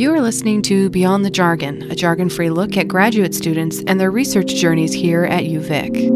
You are listening to Beyond the Jargon, a jargon free look at graduate students and their research journeys here at UVic.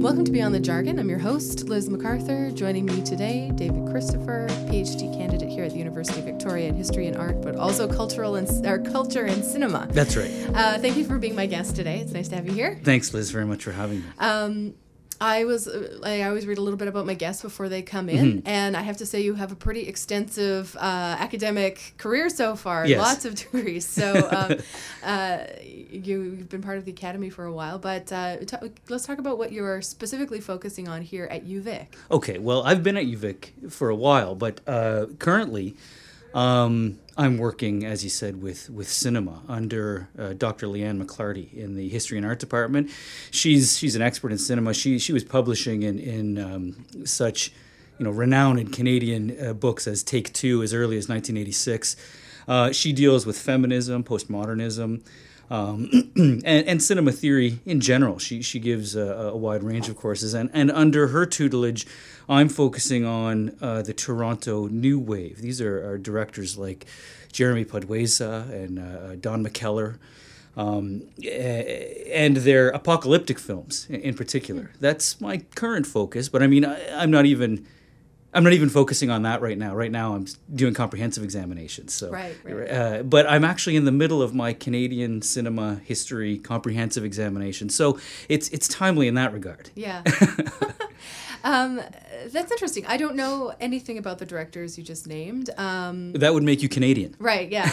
Welcome to Beyond the Jargon. I'm your host, Liz MacArthur. Joining me today, David Christopher, PhD candidate here at the University of Victoria in History and Art, but also cultural and or culture and cinema. That's right. Uh, thank you for being my guest today. It's nice to have you here. Thanks, Liz, very much for having me. Um, I was I always read a little bit about my guests before they come in, mm-hmm. and I have to say you have a pretty extensive uh, academic career so far. Yes. Lots of degrees. So um, uh, you, have been part of the academy for a while, but uh, t- let's talk about what you're specifically focusing on here at UVic. Okay, well I've been at UVic for a while, but uh, currently. Um, I'm working, as you said, with with cinema under uh, Dr. Lianne McLarty in the History and Art Department. She's she's an expert in cinema. She she was publishing in in um, such you know renowned Canadian uh, books as Take Two as early as 1986. Uh, she deals with feminism, postmodernism um, and, and, cinema theory in general. She, she gives a, a, wide range of courses. And, and under her tutelage, I'm focusing on uh, the Toronto New Wave. These are, are directors like Jeremy Podeswa and uh, Don McKellar. Um, and their apocalyptic films in particular. That's my current focus, but I mean, I, I'm not even I'm not even focusing on that right now. Right now, I'm doing comprehensive examinations. So, right, right. Uh, but I'm actually in the middle of my Canadian cinema history comprehensive examination. So it's it's timely in that regard. Yeah. Um, that's interesting. I don't know anything about the directors you just named. Um, that would make you Canadian. Right, yeah.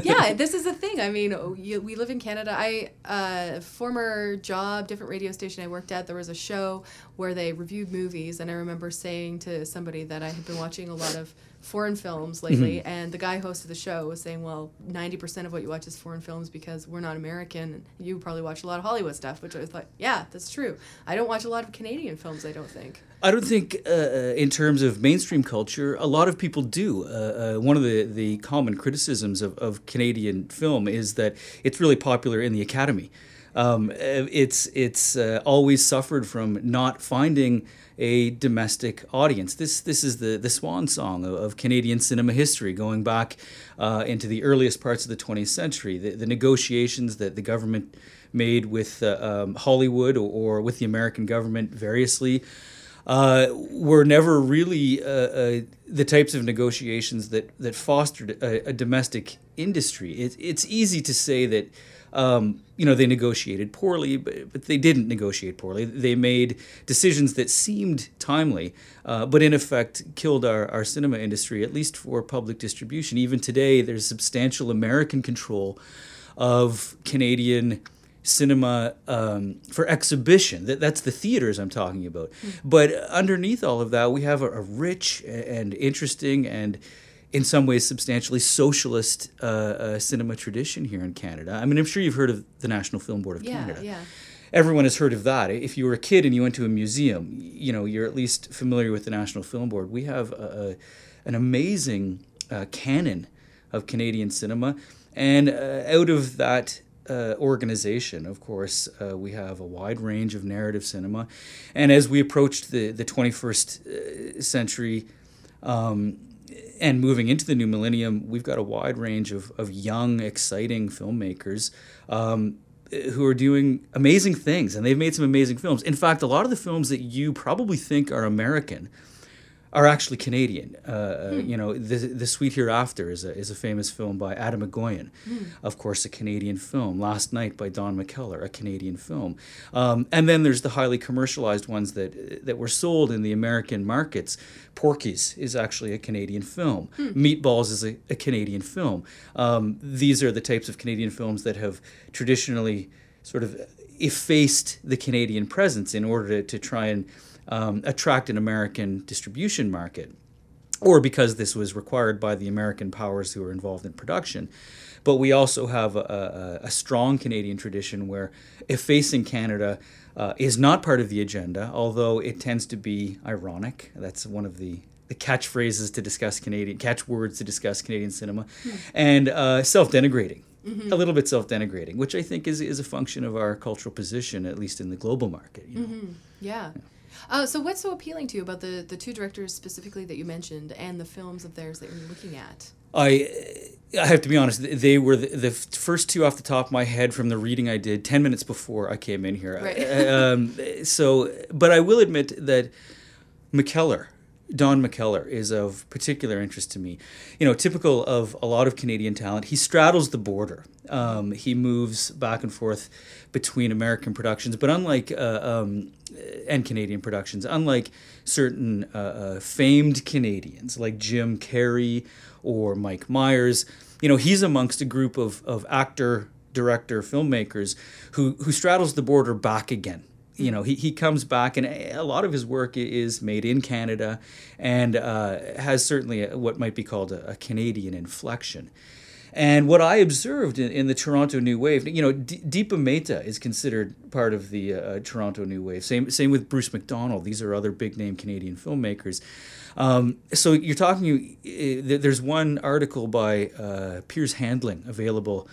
yeah, this is the thing. I mean, you, we live in Canada. I, uh, former job, different radio station I worked at, there was a show where they reviewed movies, and I remember saying to somebody that I had been watching a lot of foreign films lately, mm-hmm. and the guy hosted the show was saying, "Well, ninety percent of what you watch is foreign films because we're not American, and you probably watch a lot of Hollywood stuff." Which I was like, "Yeah, that's true. I don't watch a lot of Canadian films. I don't think." I don't think, uh, uh in terms of mainstream culture, a lot of people do. Uh, uh, one of the, the common criticisms of, of Canadian film is that it's really popular in the Academy. Um, uh, it's it's uh, always suffered from not finding a domestic audience. This this is the the swan song of, of Canadian cinema history, going back uh, into the earliest parts of the 20th century. The, the negotiations that the government made with uh, um, Hollywood or, or, with the American government variously. Uh, were never really uh, uh, the types of negotiations that, that fostered a, a domestic industry. It, it's easy to say that um, you know, they negotiated poorly, but, but they didn't negotiate poorly. They made decisions that seemed timely, uh, but in effect killed our, our cinema industry, at least for public distribution. Even today, there's substantial American control of Canadian cinema um, for exhibition. That, that's the theaters I'm talking about. Mm-hmm. But underneath all of that, we have a, a rich and interesting and in some ways substantially socialist uh, uh, cinema tradition here in Canada. I mean, I'm sure you've heard of the National Film Board of yeah, Canada. Yeah. Everyone has heard of that. If you were a kid and you went to a museum, you know you're at least familiar with the National Film Board. We have a, a, an amazing uh, canon of Canadian cinema, and uh, out of that uh, organization, of course, uh, we have a wide range of narrative cinema. And as we approached the, the 21st uh, century, um, and moving into the new millennium, we've got a wide range of, of young, exciting filmmakers um, who are doing amazing things, and they've made some amazing films. In fact, a lot of the films that you probably think are American are actually Canadian. Uh, hmm. You know, the the Sweet Hereafter is a is a famous film by Atom Egoyan, hmm. of course, a Canadian film. Last Night by Don McKellar, a Canadian film. Um, and then there's the highly commercialized ones that that were sold in the American markets. Porky's is actually a Canadian film. Hmm. Meatballs is a, a Canadian film. Um, these are the types of Canadian films that have traditionally sort of effaced the Canadian presence in order to, to try and um, attract an American distribution market, or because this was required by the American powers who were involved in production. But we also have a, a, a strong Canadian tradition where effacing Canada uh, is not part of the agenda, although it tends to be ironic. That's one of the the catchphrases to discuss Canadian catchwords to discuss Canadian cinema, mm. and uh, self-denigrating. Mm-hmm. A little bit self-denigrating, which I think is is a function of our cultural position, at least in the global market. You know? mm-hmm. Yeah. yeah. Uh, so, what's so appealing to you about the, the two directors specifically that you mentioned and the films of theirs that you're looking at? I I have to be honest. They were the, the first two off the top of my head from the reading I did ten minutes before I came in here. Right. um, so, but I will admit that McKellar, Don McKellar, is of particular interest to me. You know, typical of a lot of Canadian talent, he straddles the border. Um, he moves back and forth between American productions, but unlike uh, um, and Canadian productions, unlike certain uh, uh, famed Canadians like Jim Carrey or Mike Myers, you know, he's amongst a group of, of actor, director, filmmakers who, who straddles the border back again you know, he, he comes back, and a lot of his work is made in Canada and uh, has certainly a, what might be called a, a, Canadian inflection. And what I observed in, in the Toronto New Wave, you know, D- Deepa Mehta is considered part of the uh, Toronto New Wave. Same same with Bruce McDonald. These are other big name Canadian filmmakers. Um, so you're talking. Uh, there's one article by uh, Piers Handling available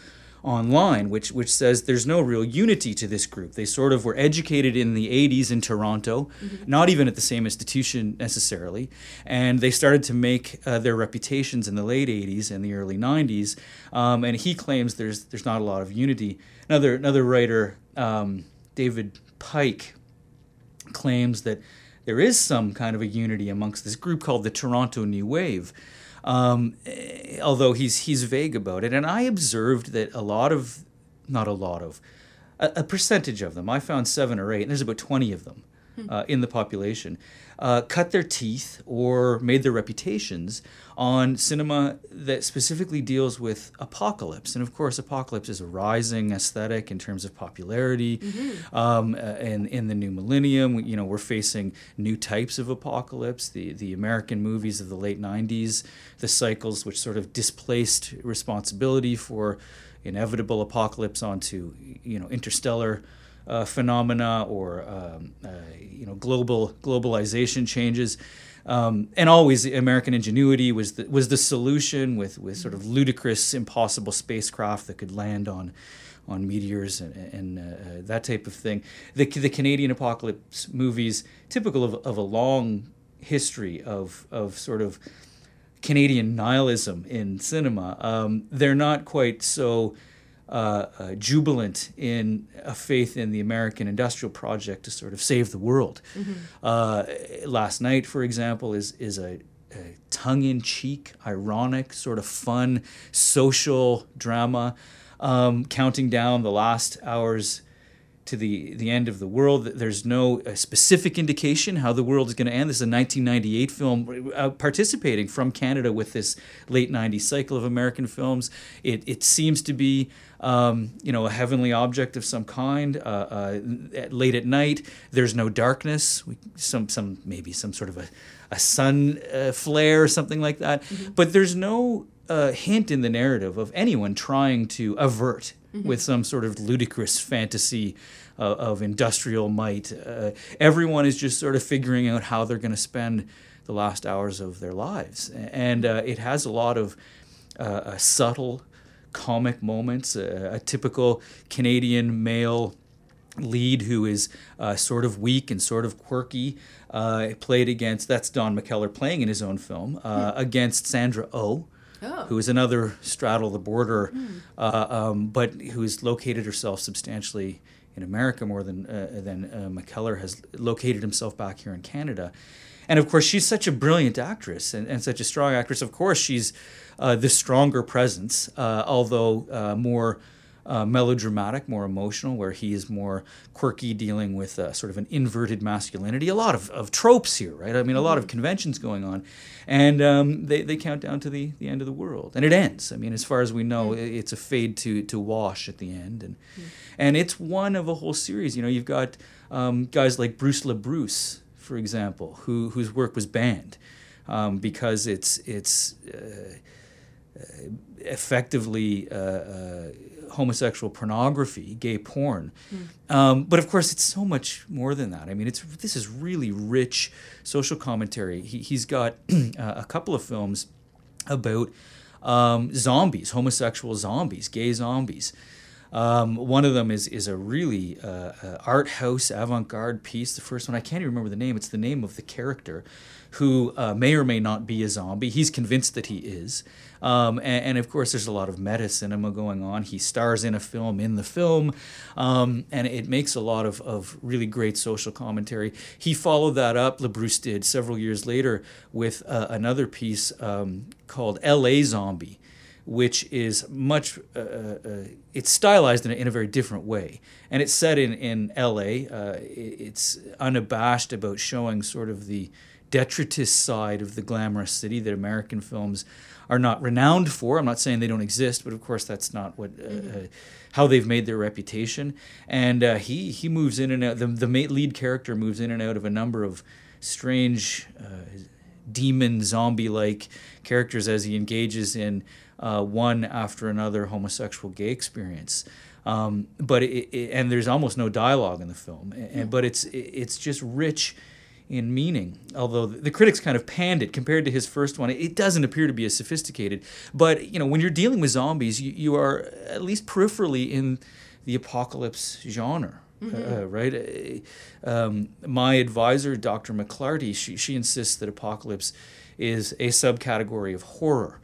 online, which which says there's no real unity to this group. They sort of were educated in the 80s in Toronto, mm-hmm. not even at the same institution necessarily, and they started to make uh, their reputations in the late 80s and the early 90s. Um, and he claims there's there's not a lot of unity. Another another writer, um, David Pike, claims that there is some kind of a unity amongst this group called the Toronto New Wave um, although he's he's vague about it. And I observed that a lot of, not a lot of, a, a percentage of them. I found seven or eight, and there's about twenty of them hmm. uh, in the population uh, cut their teeth or made their reputations on cinema that specifically deals with apocalypse. And of course, apocalypse is a rising aesthetic in terms of popularity. Mm-hmm. Um, and in the new millennium, you know, we're facing new types of apocalypse. The the American movies of the late '90s, the cycles which sort of displaced responsibility for inevitable apocalypse onto you know interstellar uh, phenomena or um, uh, you know global globalization changes. Um, and always American ingenuity was the, was the solution with, with sort of ludicrous, impossible spacecraft that could land on on meteors and, and uh, uh that type of thing. The, the Canadian apocalypse movies, typical of, of a long history of, of sort of Canadian nihilism in cinema, um, they're not quite so uh, uh, jubilant in a faith in the American industrial project to sort of save the world. Mm-hmm. Uh, last night, for example, is is a, a tongue-in-cheek, ironic, sort of fun social drama, um, counting down the last hours to the, the end of the world. There's no uh, specific indication how the world is going to end. This is a 1998 film uh, participating from Canada with this late 90s cycle of American films. It, it seems to be um, you know, a heavenly object of some kind. Uh, uh, at, late at night, there's no darkness. We, some, some maybe some sort of a, a sun uh, flare or something like that. Mm-hmm. But there's no uh, hint in the narrative of anyone trying to avert mm-hmm. with some sort of ludicrous fantasy uh, of industrial might. Uh, everyone is just sort of figuring out how they're going to spend the last hours of their lives, and it has a lot of subtle comic moments, a, a typical Canadian male lead who is uh, sort of weak and sort of quirky, uh, played against, that's Don McKellar playing in his own film, uh, hmm. against Sandra Oh. Oh. Who is another straddle the border, hmm. uh, um, but who has located herself substantially in America more than uh, than uh, McKellar has located himself back here in Canada. And of course, she's such a brilliant actress and, and such a strong actress. Of course, she's uh, the stronger presence, uh, although uh, more uh, melodramatic, more emotional, where he is more quirky, dealing with uh, sort of an inverted masculinity. A lot of, of tropes here, right? I mean, a lot of mm-hmm. conventions going on. And um, they, they count down to the, the end of the world. And it ends. I mean, as far as we know, mm. it's a fade to, to wash at the end. And, mm. and it's one of a whole series. You know, you've got um, guys like Bruce LaBruce, for example, who, whose work was banned um, because it's, it's uh, effectively uh, uh, homosexual pornography, gay porn. Mm. Um, but of course, it's so much more than that. I mean, it's this is really rich social commentary. He, has got a couple of films about um, zombies, homosexual zombies, gay zombies. Um, one of them is is a really uh, uh, art house avant garde piece. The first one I can't even remember the name. It's the name of the character, who uh, may or may not be a zombie. He's convinced that he is. Um, and, and, of course, there's a lot of meta cinema going on. He stars in a film in the film, um, and it makes a lot of, of really great social commentary. He followed that up, LaBruce did several years later, with uh, another piece um, called L.A. Zombie which is much uh, uh, uh, it's stylized in a, in a, very different way. And it's set in in la uh, it's unabashed about showing sort of the detritus side of the glamorous city that american films are not renowned for. I'm not saying they don't exist but of course that's not what uh, mm-hmm. Uh, how they've made their reputation. And he he moves in and out the, the lead character moves in and out of a number of strange demon zombie like characters as he engages in uh, one after another homosexual gay experience. Um, but it, it, and there's almost no dialogue in the film, and, but it's it's just rich in meaning. Although the critics kind of panned it compared to his first one, it doesn't appear to be as sophisticated. But you know, when you're dealing with zombies, you, you are at least peripherally in the apocalypse genre. Mm-hmm. Uh, right? Uh, um, my advisor, Dr. McLarty, she, she insists that apocalypse is a subcategory of horror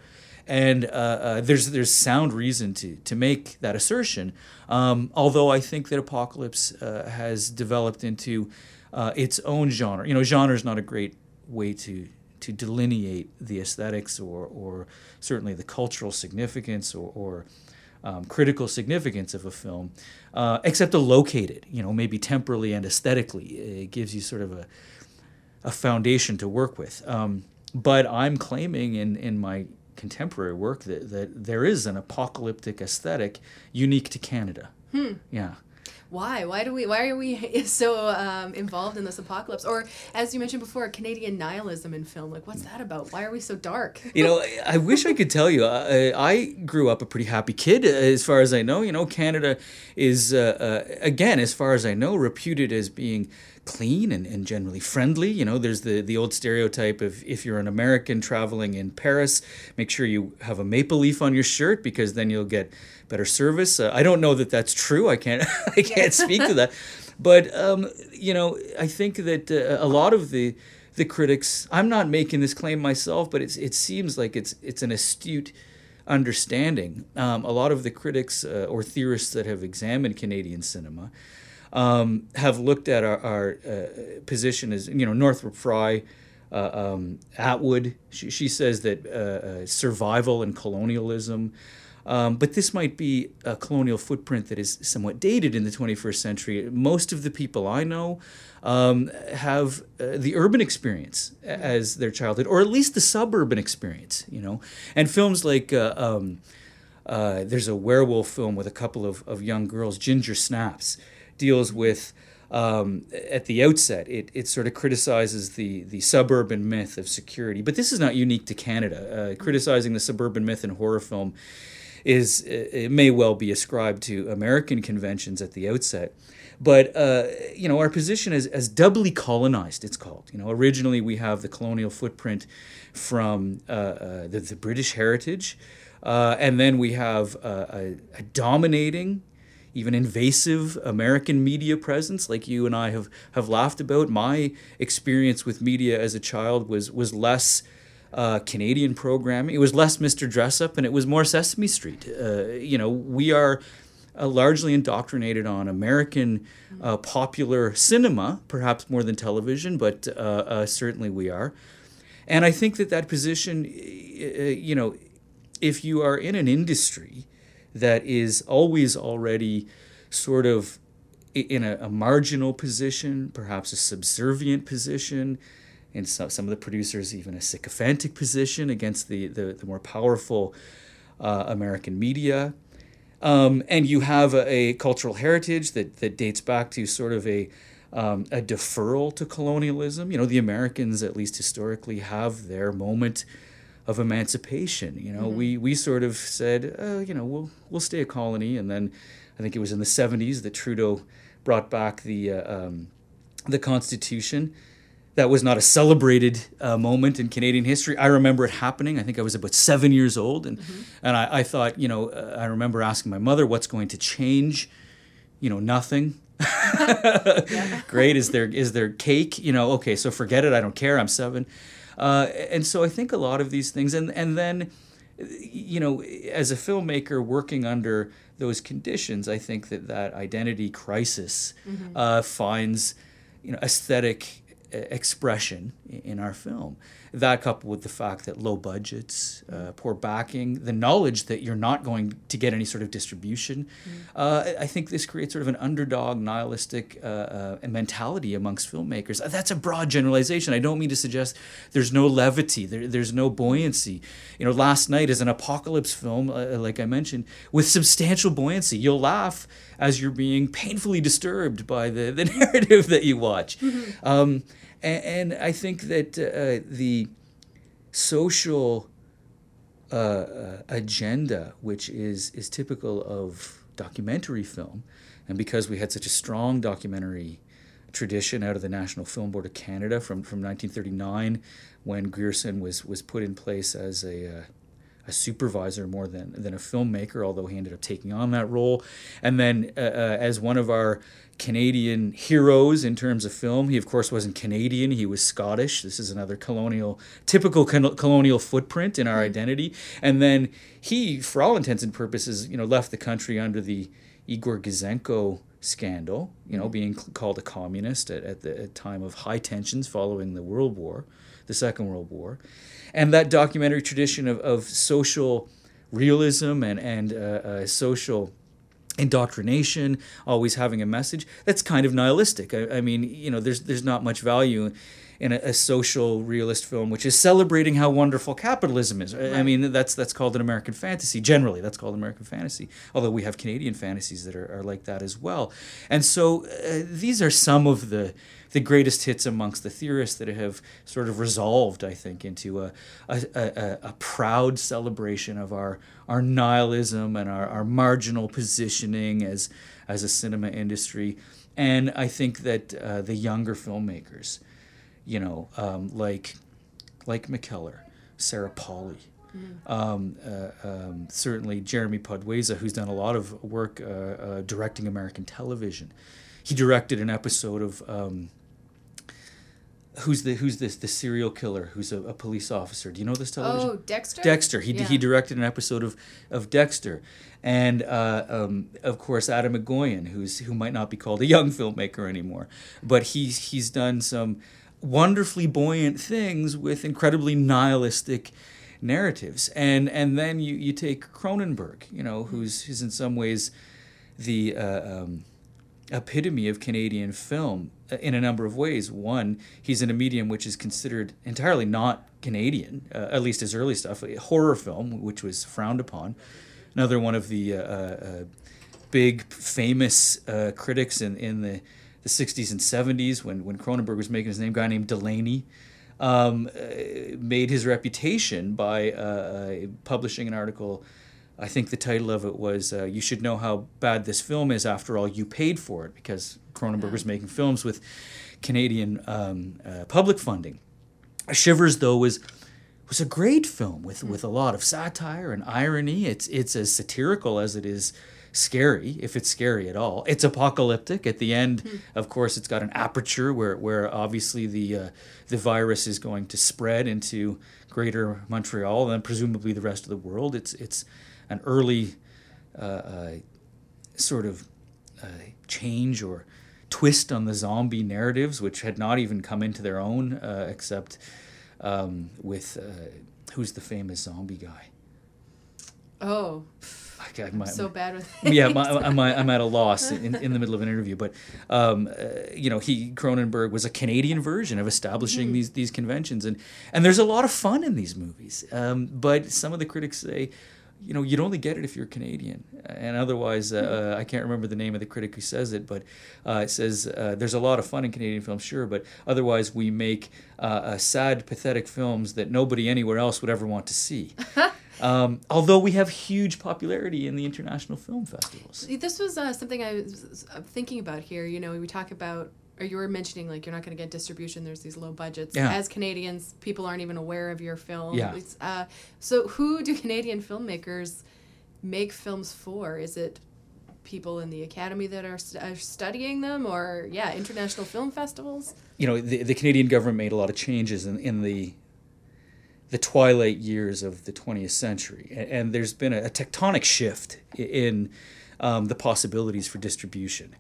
and uh, uh, there's there's sound reason to to make that assertion. Um, although I think that Apocalypse uh, has developed into uh, its own genre. You know, genre is not a great way to to delineate the aesthetics or or certainly the cultural significance or, or um, critical significance of a film, uh, except to locate it. You know, maybe temporally and aesthetically, it gives you sort of a a foundation to work with. Um, but I'm claiming in in my contemporary work that, that there is an apocalyptic aesthetic unique to Canada. Hmm. Yeah. Why? Why do we? Why are we so um, involved in this apocalypse? Or, as you mentioned before, Canadian nihilism in film. Like, what's that about? Why are we so dark? you know, I wish I could tell you. I, I, grew up a pretty happy kid, as far as I know. You know, Canada is, uh, uh, again, as far as I know, reputed as being clean and, and generally friendly. You know, there's the, the old stereotype of if you're an American traveling in Paris, make sure you have a maple leaf on your shirt because then you'll get better service. Uh, I don't know that that's true. I can't I can't speak to that. But um, you know, I think that uh, a lot of the the critics. I'm not making this claim myself, but it's it seems like it's it's an astute understanding. Um, a lot of the critics uh, or theorists that have examined Canadian cinema um, have looked at our, our uh, position as, you know, Northrop Frye, uh, um, Atwood. She, she, says that uh, uh survival and colonialism. Um, but this might be a colonial footprint that is somewhat dated in the 21st century. Most of the people I know um, have uh, the urban experience as their childhood, or at least the suburban experience, you know. And films like uh, um, uh, there's a werewolf film with a couple of, of young girls, Ginger Snaps, deals with um, at the outset, it, it sort of criticizes the, the suburban myth of security. But this is not unique to Canada. Uh, criticizing the suburban myth in horror film is it may well be ascribed to American conventions at the outset. But uh, you know, our position is as doubly colonized. It's called. You know, originally we have the colonial footprint from uh, uh, the, the, British heritage, uh, and then we have a, a dominating even invasive American media presence, like you and I have, have laughed about. My experience with media as a child was was less uh, Canadian programming. It was less Mr. Dressup, and it was more Sesame Street. Uh, you know, we are uh, largely indoctrinated on American uh, popular cinema, perhaps more than television, but uh, uh, certainly we are. And I think that that position, you know, if you are in an industry that is always already sort of in a, a marginal position, perhaps a subservient position, and some, some of the producers even a sycophantic position against the, the, the more powerful uh, American media. Um, and you have a, a, cultural heritage that, that dates back to sort of a, um, a deferral to colonialism. You know, the Americans, at least historically, have their moment of emancipation. You know, mm-hmm. we we sort of said, uh, you know, we'll we'll stay a colony, and then I think it was in the '70s that Trudeau brought back the uh, um, the Constitution. That was not a celebrated uh, moment in Canadian history. I remember it happening. I think I was about seven years old, and mm-hmm. and I, I, thought, you know, uh, I remember asking my mother, "What's going to change?" You know, nothing. Great. Is there is there cake? You know, okay, so forget it. I don't care. I'm seven, uh, and so I think a lot of these things, and and then, you know, as a filmmaker working under those conditions, I think that that identity crisis mm-hmm. uh, finds, you know, aesthetic expression in our film. That coupled with the fact that low budgets, uh, poor backing, the knowledge that you're not going to get any sort of distribution, mm. uh, I think this creates sort of an underdog, nihilistic uh, uh mentality amongst filmmakers. That's a broad generalization. I don't mean to suggest there's no levity, there, there's no buoyancy. You know, last night is an apocalypse film, uh, like I mentioned, with substantial buoyancy. You'll laugh as you're being painfully disturbed by the, the narrative that you watch. Mm-hmm. Um, and, and, I think that uh, the social uh, uh, agenda, which is, is typical of documentary film, and because we had such a strong documentary tradition out of the National Film Board of Canada from, from 1939 when Grierson was, was put in place as a uh, a supervisor more than than a filmmaker, although he ended up taking on that role. And then, uh, uh, as one of our Canadian heroes in terms of film, he of course wasn't Canadian; he was Scottish. This is another colonial, typical colonial footprint in our mm-hmm. identity. And then he, for all intents and purposes, you know, left the country under the Igor Gouzenko scandal, you know, mm-hmm. being called a communist at, at the at time of high tensions following the World War, the Second World War and that documentary tradition of, of social realism and and uh, uh, social indoctrination, always having a message. That's kind of nihilistic. I, I, mean, you know, there's there's not much value in a, a, social realist film which is celebrating how wonderful capitalism is. Right. I mean, that's that's called an American fantasy. Generally, that's called American fantasy. Although we have Canadian fantasies that are, are like that as well. And so uh, these are some of the the greatest hits amongst the theorists that have sort of resolved, I think, into a, a, a, a proud celebration of our, our nihilism and our, our marginal positioning as, as a cinema industry. And I think that uh, the younger filmmakers, you know, um, like, like McKellar, Sarah Polley, Mm. Um, uh, um, certainly Jeremy Podeswa, who's done a lot of work uh, uh, directing American television. He directed an episode of um, who's the who's this the serial killer who's a, a, police officer do you know this television oh dexter dexter he, yeah. he directed an episode of of dexter and uh, um, of course Atom Egoyan who's who might not be called a young filmmaker anymore but he's he's done some wonderfully buoyant things with incredibly nihilistic narratives and and then you you take cronenberg you know who's who's in some ways the uh, um, epitome of Canadian film uh, in a number of ways. One, he's in a medium which is considered entirely not Canadian, uh, at least his early stuff, a horror film, which was frowned upon. Another one of the uh, uh, big famous uh, critics in, in the, the 60s and 70s when, when Cronenberg was making his name, a guy named Delaney. Um, uh, made his reputation by publishing an article I think the title of it was uh, "You Should Know How Bad This Film Is." After all, you paid for it because Cronenberg was making films with Canadian um, uh, public funding. Shivers, though, was was a great film with with a lot of satire and irony. It's it's as satirical as it is scary, if it's scary at all. It's apocalyptic. At the end, mm. of course, it's got an aperture where where obviously the uh, the virus is going to spread into Greater Montreal and presumably the rest of the world. It's it's an early uh, uh, sort of uh, change or twist on the zombie narratives, which had not even come into their own, uh, except um, with who's the famous zombie guy? Oh. I'm so bad with yeah, I'm, I'm, I'm, at a loss in, in the middle of an interview, but um, uh, you know, he Cronenberg was a Canadian version of establishing mm. these these conventions, and and there's a lot of fun in these movies. Um, but some of the critics say, you know, you'd only get it if you're Canadian. And otherwise, uh, I can't remember the name of the critic who says it, but uh, it says uh, there's a lot of fun in Canadian films, sure, but otherwise we make uh, sad, pathetic films that nobody anywhere else would ever want to see. um, although we have huge popularity in the international film festivals. This was uh, something I was thinking about here. You know, we talk about or you were mentioning like you're not going to get distribution. There's these low budgets. Yeah. As Canadians, people aren't even aware of your film. Yeah. Uh, so who do Canadian filmmakers make films for? Is it people in the academy that are, st- are studying them, or yeah, international film festivals? you know, the, the Canadian government made a lot of changes in, in the the twilight years of the 20th century, and, and there's been a, a tectonic shift in um, the possibilities for distribution.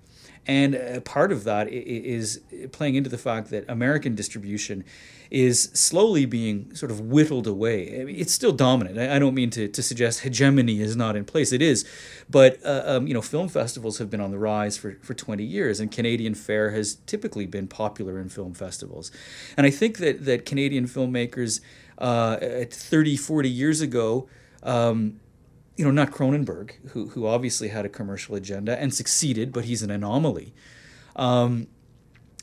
And uh, part of that is playing into the fact that American distribution is slowly being sort of whittled away. I mean, it's still dominant. I, I don't mean to, to suggest hegemony is not in place. It is, but uh, um, you know, film festivals have been on the rise for, for 20 years, and Canadian fare has typically been popular in film festivals. And I think that that Canadian filmmakers uh, at 30, 40 years ago. Um, you know, not Cronenberg, who, who obviously had a commercial agenda and succeeded, but he's an anomaly. Um,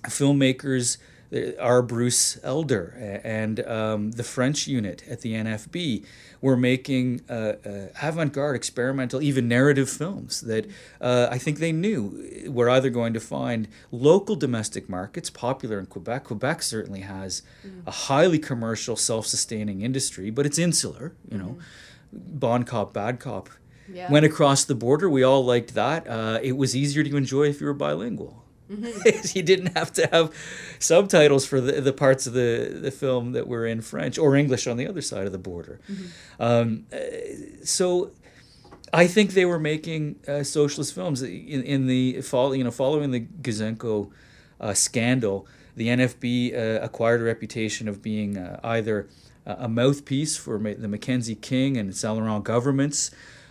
filmmakers uh, are Bruce Elder and um, the French unit at the NFB were making uh, uh, avant-garde, experimental, even narrative films that uh, I think they knew were either going to find local domestic markets popular in Quebec. Quebec certainly has a highly commercial, self-sustaining industry, but it's insular. You know, Bon Cop, Bad Cop. Yeah. Went across the border. We all liked that. Uh, it was easier to enjoy if you were bilingual. you didn't have to have subtitles for the, the parts of the, the film that were in French or English on the other side of the border. Um, uh, so I think they were making uh, socialist films in, in the follow, you know, following the Gouzenko uh, scandal. The NFB uh, acquired a reputation of being uh, either a a mouthpiece for Ma- the Mackenzie King and Saint Laurent governments,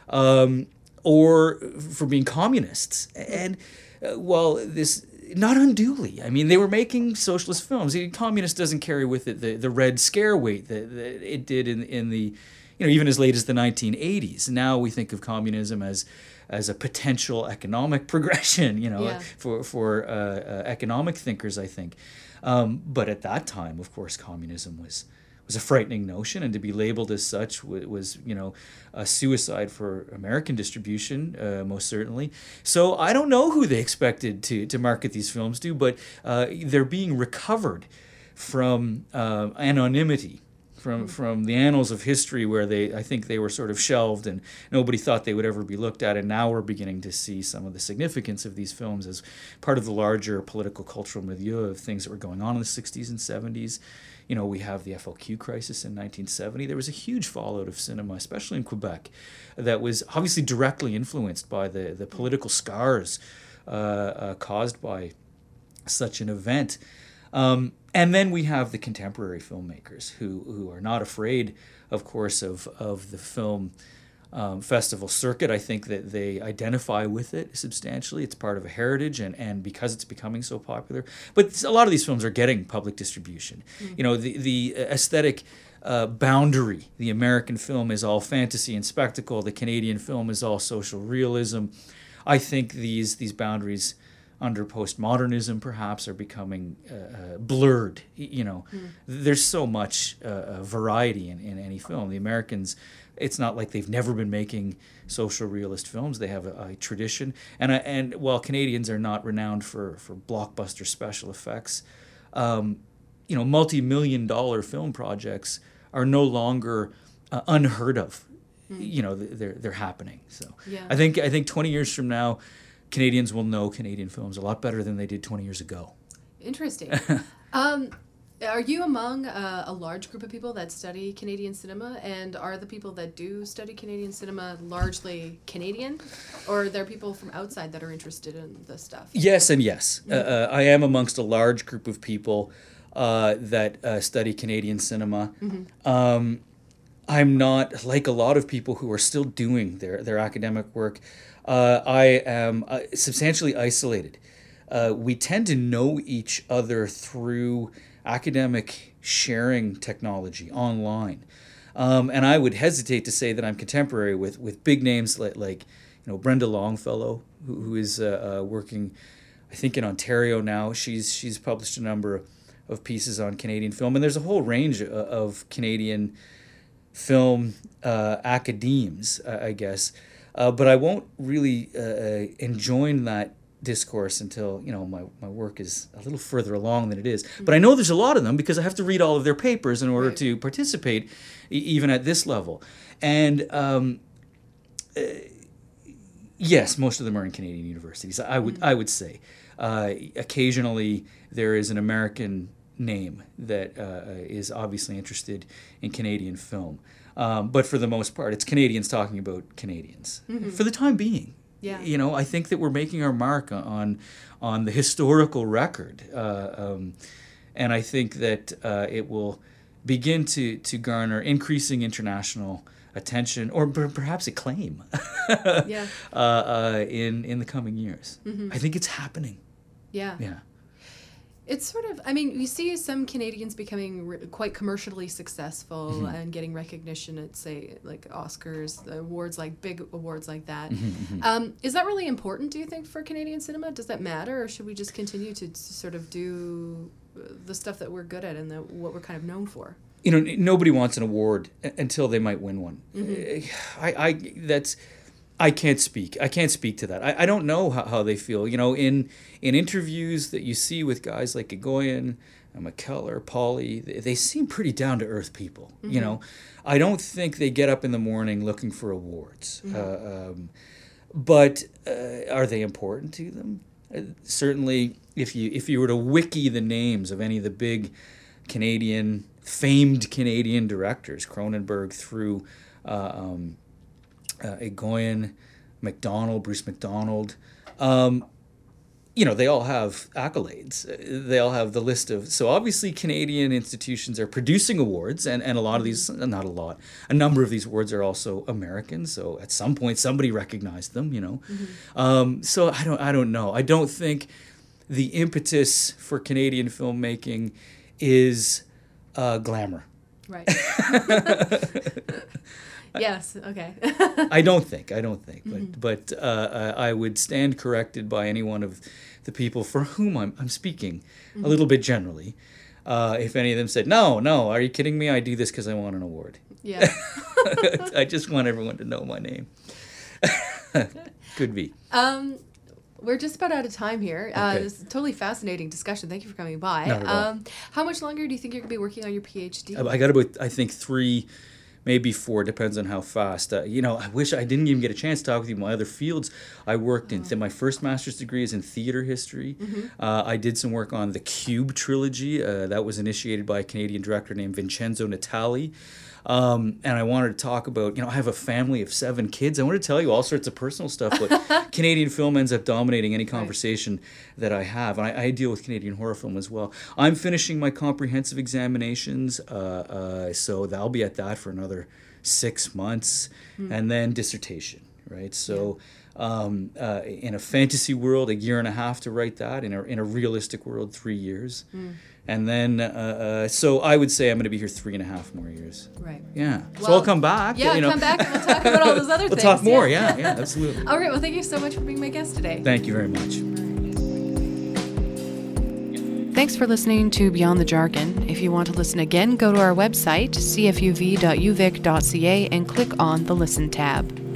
um, or for being communists. And uh, well, this not unduly. I mean, they were making socialist films. The communist doesn't carry with it the, the red scare weight that, that it did in in the you know even as late as the 1980s. Now we think of communism as as a potential economic progression, you know, Yeah. for for uh, uh, economic thinkers, I think. Um, but at that time, of course, communism was was a frightening notion, and to be labeled as such wa- was, you know, a suicide for American distribution, uh, most certainly. So I don't know who they expected to to market these films to, but uh, they're being recovered from uh, anonymity. From, from the annals of history where they I think they were sort of shelved and nobody thought they would ever be looked at and now we're beginning to see some of the significance of these films as part of the larger political cultural milieu of things that were going on in the 60s and 70s you know, we have the FLQ crisis in 1970. There was a huge fallout of cinema, especially in Quebec, that was obviously directly influenced by the, the political scars uh, uh, caused by such an event. Um, and then we have the contemporary filmmakers who, who are not afraid, of course, of, of the film um, festival circuit. I think that they identify with it substantially. It's part of a heritage, and, and because it's becoming so popular. But a lot of these films are getting public distribution. You know, the, the aesthetic uh, boundary. The American film is all fantasy and spectacle. The Canadian film is all social realism. I think these these boundaries under postmodernism perhaps are becoming uh, uh, blurred. You know, there's so much uh, uh, variety in, in any film. The Americans, it's not like they've never been making social realist films. They have a, a tradition, and uh, and while Canadians are not renowned for for blockbuster special effects, um, you know, multi-million dollar film projects are no longer uh, unheard of. You know, they're they're happening. So Yeah. I think I think 20 years from now, Canadians will know Canadian films a lot better than they did 20 years ago. Interesting. um, are you among uh, a large group of people that study Canadian cinema? And are the people that do study Canadian cinema largely Canadian? Or are there people from outside that are interested in this stuff? Yes and yes. Uh, uh, I am amongst a large group of people uh, that uh, study Canadian cinema. Um, I'm not like a lot of people who are still doing their, their academic work. Uh, I am uh, substantially isolated. Uh, we tend to know each other through academic sharing technology online. Um, and I would hesitate to say that I'm contemporary with, with big names like, like you know Brenda Longfellow, who, who is uh, uh, working, I think in Ontario now. She's she's published a number of pieces on Canadian film, and there's a whole range of, of Canadian film uh, academes, uh, I guess. Uh, but I won't really uh, uh, enjoin that discourse until you know my, my work is a little further along than it is. But I know there's a lot of them because I have to read all of their papers in order Right. to participate, e- even at this level. And um, uh, yes, most of them are in Canadian universities. I would I would say. Uh, occasionally, there is an American name that uh, is obviously interested in Canadian film. Um, but for the most part, it's Canadians talking about Canadians for the time being. Yeah. You know, I think that we're making our mark on on the historical record, uh, um, and I think that uh, it will begin to to garner increasing international attention or per- perhaps acclaim Yeah. uh, uh, in in the coming years. Mm-hmm. I think it's happening. Yeah. Yeah. It's sort of, I mean, you see some Canadians becoming quite commercially successful Mm-hmm. and getting recognition at, say, like Oscars, awards like big awards like that. Mm-hmm, Um, is that really important, do you think, for Canadian cinema? Does that matter, or should we just continue to, to sort of do uh, the stuff that we're good at and the, what we're kind of known for? you know, n- nobody wants an award until they might win one. Mm-hmm. I, I, that's, I can't speak. I can't speak to that. I, I don't know how, how they feel. You know, in in interviews that you see with guys like Egoyan, uh, McKellar, Polley, they, they seem pretty down to earth people. You know, I don't think they get up in the morning looking for awards. Uh, um, but uh, are they important to them? Uh, certainly, if you if you were to wiki the names of any of the big Canadian famed Canadian directors, Cronenberg through uh, um, uh, Egoyan, McDonald, Bruce McDonald. Um, you know, they all have accolades. They all have the list of. So obviously, Canadian institutions are producing awards, and, and a lot of these, not a lot, a number of these awards are also American. So at some point, somebody recognized them. You know, um, so I don't, I don't know. I don't think the impetus for Canadian filmmaking is uh, glamour. Right. yes, okay. I don't think. I don't think. But but uh, I I would stand corrected by any one of the people for whom I'm I'm speaking, a little bit generally. Uh, if any of them said, "No, no, are you kidding me? I do this because I want an award. yeah. I just want everyone to know my name." Could be. Um, we're just about out of time here. Uh, Okay. this is a totally fascinating discussion. Thank you for coming by. Not at all. Um, how much longer do you think you're going to be working on your PhD? I got about I think three, maybe four. Depends on how fast. Uh, you know, I wish I didn't even get a chance to talk with you. My other fields, I worked in. my first master's degree is in theater history. Uh, I did some work on the Cube trilogy. Uh, that was initiated by a Canadian director named Vincenzo Natali. Um, and I wanted to talk about, you know, I have a family of seven kids. I want to tell you all sorts of personal stuff, but Canadian film ends up dominating any conversation that I have. And I, I deal with Canadian horror film as well. I'm finishing my comprehensive examinations, uh, uh, so I'll be at that for another six months, and then dissertation, right? So. Um, uh, in a fantasy world, a year and a half to write that. In a, in a realistic world, three years. And then, uh, uh, so I would say I'm going to be here three and a half more years. right. Yeah. so I'll come back. Yeah, you know. come back and we'll talk about all those other we'll things. talk more. Yeah, yeah, absolutely. All right. Well, thank you so much for being my guest today. Thank you very much. Thanks for listening to Beyond the Jargon. If you want to listen again, go to our website, cfuv.uvic.ca, and click on the Listen tab.